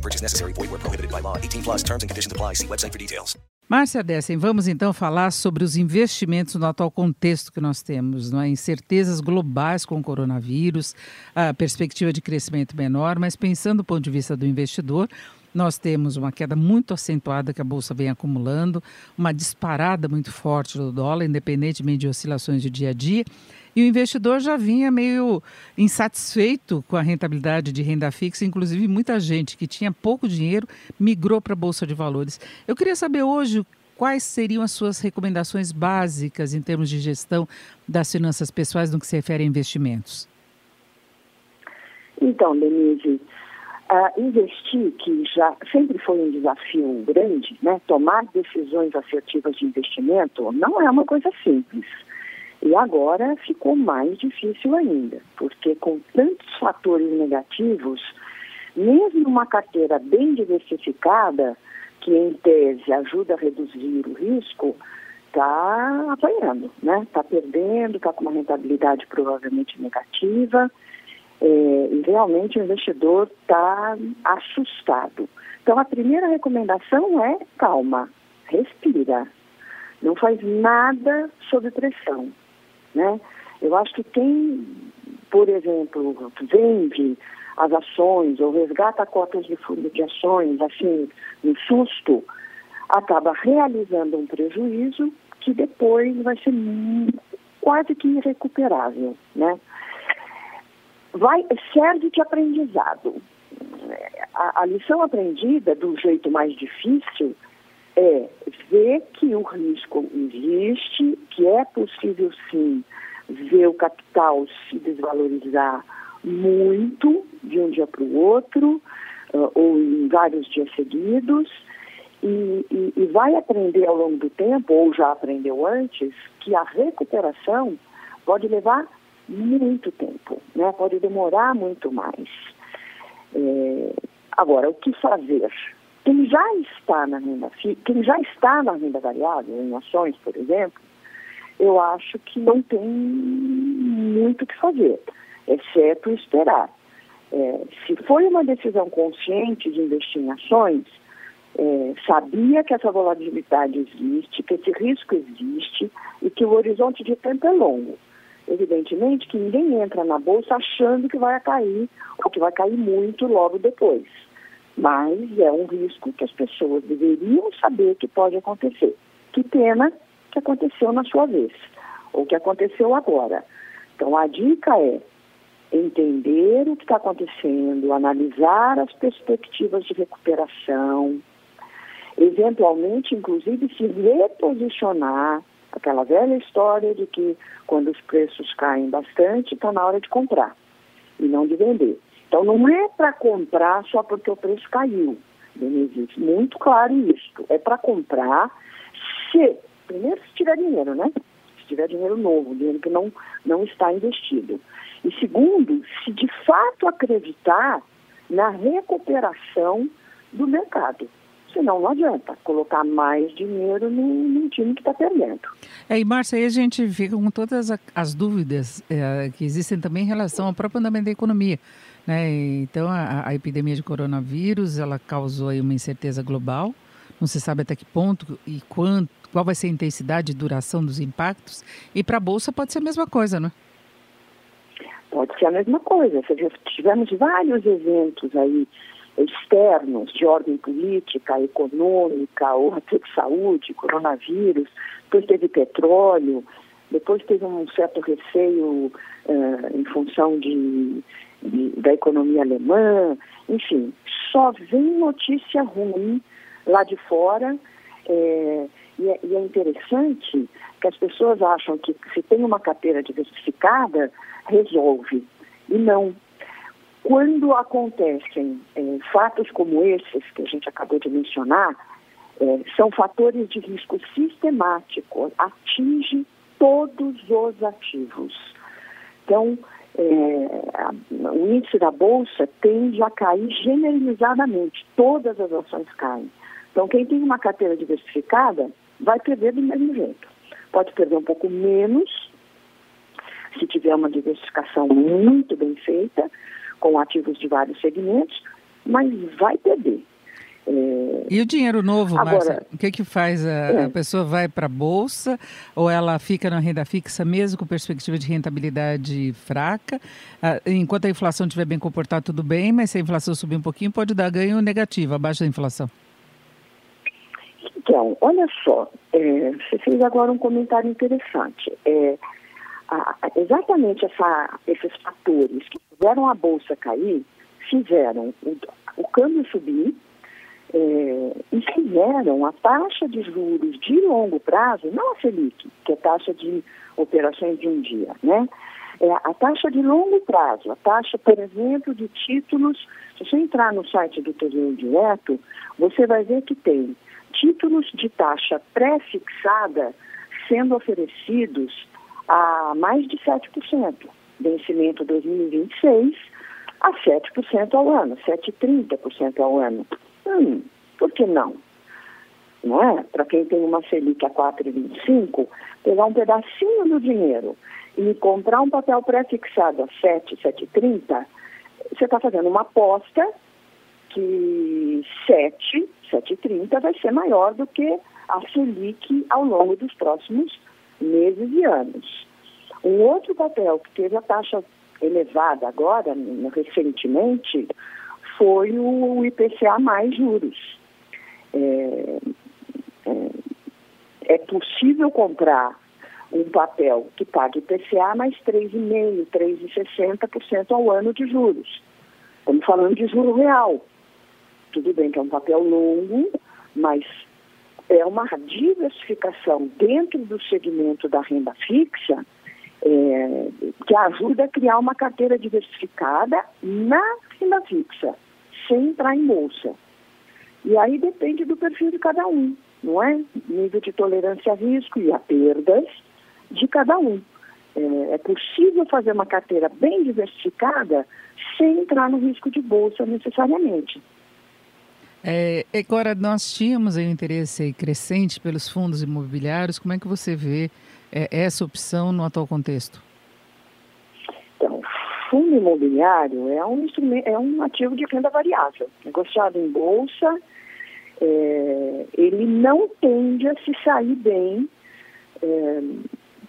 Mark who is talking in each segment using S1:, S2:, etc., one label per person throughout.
S1: Purchase necessary. Void where prohibited by law. 18 plus terms and conditions apply. See website for details.
S2: Márcia Dessen, vamos então falar sobre os investimentos no atual contexto que nós temos, não é? incertezas globais com o coronavírus, a perspectiva de crescimento menor, mas pensando do ponto de vista do investidor, nós temos uma queda muito acentuada que a Bolsa vem acumulando, uma disparada muito forte do dólar, independentemente de oscilações de dia a dia. E o investidor já vinha meio insatisfeito com a rentabilidade de renda fixa, inclusive muita gente que tinha pouco dinheiro migrou para a Bolsa de Valores. Eu queria saber hoje quais seriam as suas recomendações básicas em termos de gestão das finanças pessoais no que se refere a investimentos.
S3: Então, Denise, uh, investir, que já sempre foi um desafio grande, né? tomar decisões assertivas de investimento, não é uma coisa simples. E agora ficou mais difícil ainda, porque com tantos fatores negativos, mesmo uma carteira bem diversificada, que em tese ajuda a reduzir o risco, está apanhando, né? Está perdendo, está com uma rentabilidade provavelmente negativa. É, e realmente o investidor está assustado. Então a primeira recomendação é calma, respira, não faz nada sob pressão. Né? Eu acho que quem, por exemplo, vende as ações ou resgata cotas de fundo de ações, assim, no susto, acaba realizando um prejuízo que depois vai ser quase que irrecuperável, né? Vai, serve de aprendizado. A, a lição aprendida do jeito mais difícil é ver que o risco existe, que é possível sim ver o capital se desvalorizar muito de um dia para o outro, uh, ou em vários dias seguidos, e, e, e, vai aprender ao longo do tempo, ou já aprendeu antes, que a recuperação pode levar muito tempo, né? pode demorar muito mais. É, agora, o que fazer? Quem já está na renda quem já está na renda variável, em ações, por exemplo, eu acho que não tem muito o que fazer, exceto esperar. É, se foi uma decisão consciente de investir em ações, é, sabia que essa volatilidade existe, que esse risco existe e que o horizonte de tempo é longo. Evidentemente que ninguém entra na bolsa achando que vai cair ou que vai cair muito logo depois mas é um risco que as pessoas deveriam saber que pode acontecer. Que pena que aconteceu na sua vez, ou que aconteceu agora. Então a dica é entender o que está acontecendo, analisar as perspectivas de recuperação, eventualmente, inclusive, se reposicionar. Aquela velha história de que quando os preços caem bastante, está na hora de comprar e não de vender. Então não é para comprar só porque o preço caiu, Denise. Muito claro isso. É para comprar se, primeiro se tiver dinheiro, né? Se tiver dinheiro novo, dinheiro que não, não está investido. E segundo, se de fato acreditar na recuperação do mercado. Senão não adianta colocar mais dinheiro num time que está perdendo.
S2: É, e Márcia, aí a gente fica com todas as dúvidas é, que existem também em relação ao próprio andamento da economia. Né? Então, a, a, epidemia de coronavírus, ela causou aí uma incerteza global. Não se sabe até que ponto e quanto, qual vai ser a intensidade e duração dos impactos. E para a Bolsa pode ser a mesma coisa, não é?
S3: Pode ser a mesma coisa. Tivemos vários eventos aí externos de ordem política, econômica, ou até de saúde, coronavírus, depois teve petróleo, depois teve um certo receio uh, em função de de, da economia alemã, enfim, só vem notícia ruim lá de fora. É, e, é, e, é, interessante que as pessoas acham que se tem uma carteira diversificada, resolve. E não. Quando acontecem é, fatos como esses que a gente acabou de mencionar, É, são fatores de risco sistemático, atinge todos os ativos. Então, é, o índice da Bolsa tende a cair generalizadamente, todas as ações caem. Então, quem tem uma carteira diversificada vai perder do mesmo jeito. Pode perder um pouco menos, se tiver uma diversificação muito bem feita, com ativos de vários segmentos, mas vai perder.
S2: É... E o dinheiro novo, Agora, Márcia, o que que faz? A, é. a pessoa vai para a Bolsa ou ela fica na renda fixa mesmo com perspectiva de rentabilidade fraca? Ah, enquanto a inflação estiver bem comportada, tudo bem, mas se a inflação subir um pouquinho, pode dar ganho negativo, abaixo da inflação.
S3: Então, olha só, é, você fez agora um comentário interessante. É, a, exatamente essa, esses fatores que fizeram a Bolsa cair, fizeram o, o câmbio subir, é, e fizeram a taxa de juros de longo prazo, não a Selic, que é taxa de operações de um dia, né? É a taxa de longo prazo, a taxa, por exemplo, de títulos. Se você entrar no site do Tesouro Direto, você vai ver que tem títulos de taxa pré-fixada sendo oferecidos a mais de 7%, vencimento 2026 a 7% ao ano, 7,30% ao ano. Hum, por que não? Não é? Para quem tem uma Selic a 4,25, pegar um pedacinho do dinheiro e comprar um papel pré-fixado a 7, 7,30, você está fazendo uma aposta que 7, 7,30 vai ser maior do que a Selic ao longo dos próximos meses e anos. Um outro papel que teve a taxa elevada agora, recentemente, foi o IPCA mais juros. É, é, é possível comprar um papel que pague IPCA mais 3,5%, 3,60% ao ano de juros. Estamos falando de juro real. Tudo bem que é um papel longo, mas é uma diversificação dentro do segmento da renda fixa é, que ajuda a criar uma carteira diversificada na renda fixa sem entrar em bolsa. E aí depende do perfil de cada um, não é? Nível de tolerância a risco e a perdas de cada um. É, é possível fazer uma carteira bem diversificada sem entrar no risco de bolsa necessariamente.
S2: É, agora, nós tínhamos um interesse crescente pelos fundos imobiliários. Como é que você vê é, essa opção no atual contexto?
S3: Fundo imobiliário é um, é um ativo de renda variável, negociado em bolsa, é, ele não tende a se sair bem é,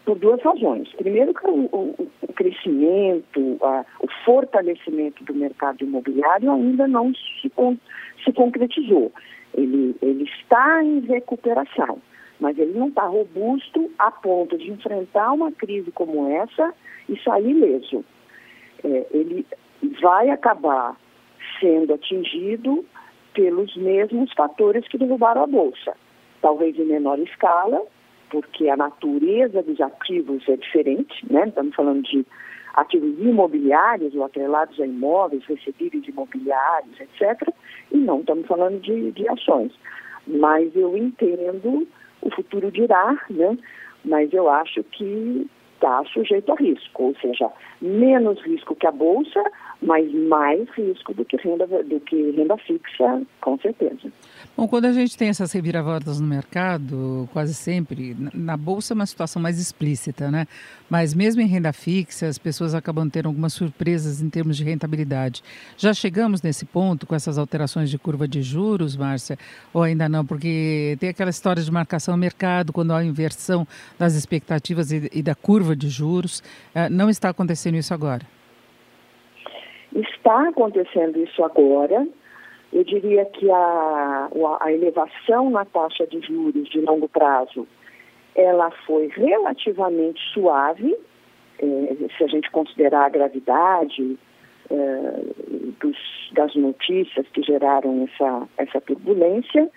S3: por duas razões. Primeiro, que o, o, crescimento, a, o fortalecimento do mercado imobiliário ainda não se, se concretizou. Ele, ele está em recuperação, mas ele não está robusto a ponto de enfrentar uma crise como essa e sair ileso é, ele vai acabar sendo atingido pelos mesmos fatores que derrubaram a Bolsa. Talvez em menor escala, porque a natureza dos ativos é diferente, né? Estamos falando de ativos imobiliários ou atrelados a imóveis, recebíveis imobiliários, etc. E não estamos falando de, de ações. Mas eu entendo, o futuro dirá, né? Mas eu acho que está sujeito a risco, ou seja, menos risco que a bolsa, mas mais risco do que renda, do que renda fixa, com certeza.
S2: Bom, quando a gente tem essas reviravoltas no mercado, quase sempre, na bolsa é uma situação mais explícita, né? Mas mesmo em renda fixa, as pessoas acabam tendo algumas surpresas em termos de rentabilidade. Já chegamos nesse ponto com essas alterações de curva de juros, Márcia, ou ainda não? Porque tem aquela história de marcação mercado, quando há inversão das expectativas e, e da curva de juros. Eh, não está acontecendo isso agora?
S3: Está acontecendo isso agora. Eu diria que a, a elevação na taxa de juros de longo prazo, ela foi relativamente suave, eh, se a gente considerar a gravidade eh, dos, das notícias que geraram essa, essa turbulência.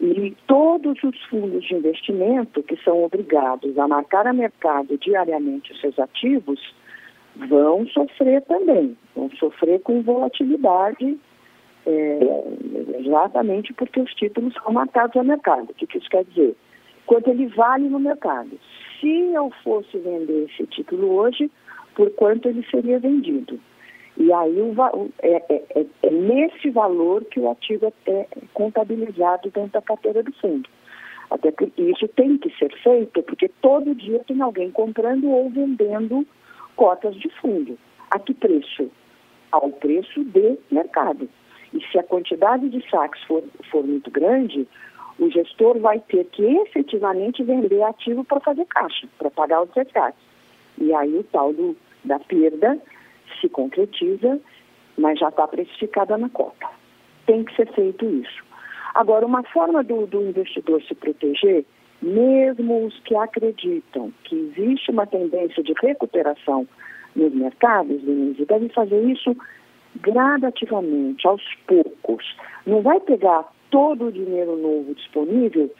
S3: E todos os fundos de investimento que são obrigados a marcar a mercado diariamente os seus ativos vão sofrer também, vão sofrer com volatilidade É, exatamente porque os títulos são marcados ao mercado. O que, isso quer dizer? Quanto ele vale no mercado. Se eu fosse vender esse título hoje, por quanto ele seria vendido. E aí o, é, é, é, é, nesse valor que o ativo é contabilizado dentro da carteira do fundo. Até que isso tem que ser feito porque todo dia tem alguém comprando ou vendendo cotas de fundo. A que preço? Ao preço de mercado. E se a quantidade de saques for, for muito grande, o gestor vai ter que efetivamente vender ativo para fazer caixa, para pagar os resgates. E aí o tal do, da perda se concretiza, mas já está precificada na cota. Tem que ser feito isso. Agora, uma forma do, do investidor se proteger, mesmo os que acreditam que existe uma tendência de recuperação nos mercados, Denise, devem fazer isso gradativamente, aos poucos. Não vai pegar todo o dinheiro novo disponível,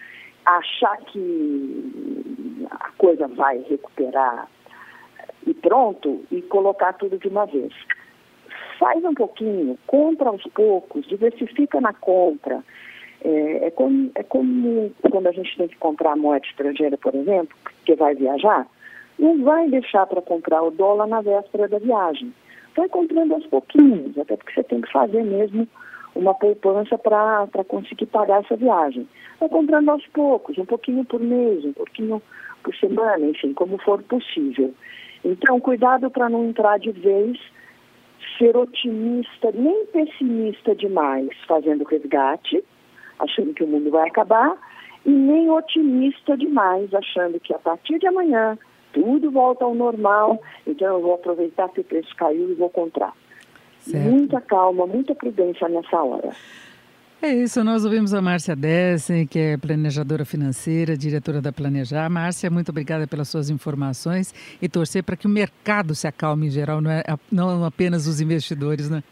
S3: achar que a coisa vai recuperar e pronto, e colocar tudo de uma vez. Faz um pouquinho, compra aos poucos, diversifica na compra. É, é, como, é como quando a gente tem que comprar moeda estrangeira, por exemplo, que vai viajar, não vai deixar para comprar o dólar na véspera da viagem. Vai comprando aos pouquinhos, até porque você tem que fazer mesmo uma poupança para conseguir pagar essa viagem. Vai comprando aos poucos, um pouquinho por mês, um pouquinho por semana, enfim, como for possível. Então, cuidado para não entrar de vez, ser otimista, nem pessimista demais, fazendo resgate, achando que o mundo vai acabar, e nem otimista demais, achando que a partir de amanhã tudo volta ao normal, então eu vou aproveitar que o preço caiu e vou comprar. Certo. Muita calma, muita prudência nessa hora.
S2: É isso, nós ouvimos a Márcia Dessen, que é planejadora financeira, diretora da Planejar. Márcia, muito obrigada pelas suas informações e torcer para que o mercado se acalme em geral, não, é, não apenas os investidores, né?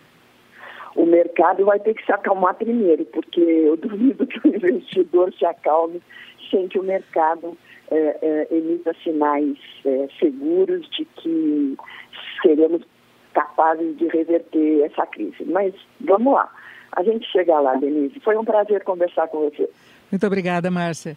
S3: Mercado vai ter que se acalmar primeiro, porque eu duvido que o investidor se acalme sem que o mercado é, é, emita sinais é, seguros de que seremos capazes de reverter essa crise. Mas vamos lá a gente chegar lá, Denise. Foi um prazer conversar com você.
S2: Muito obrigada, Márcia.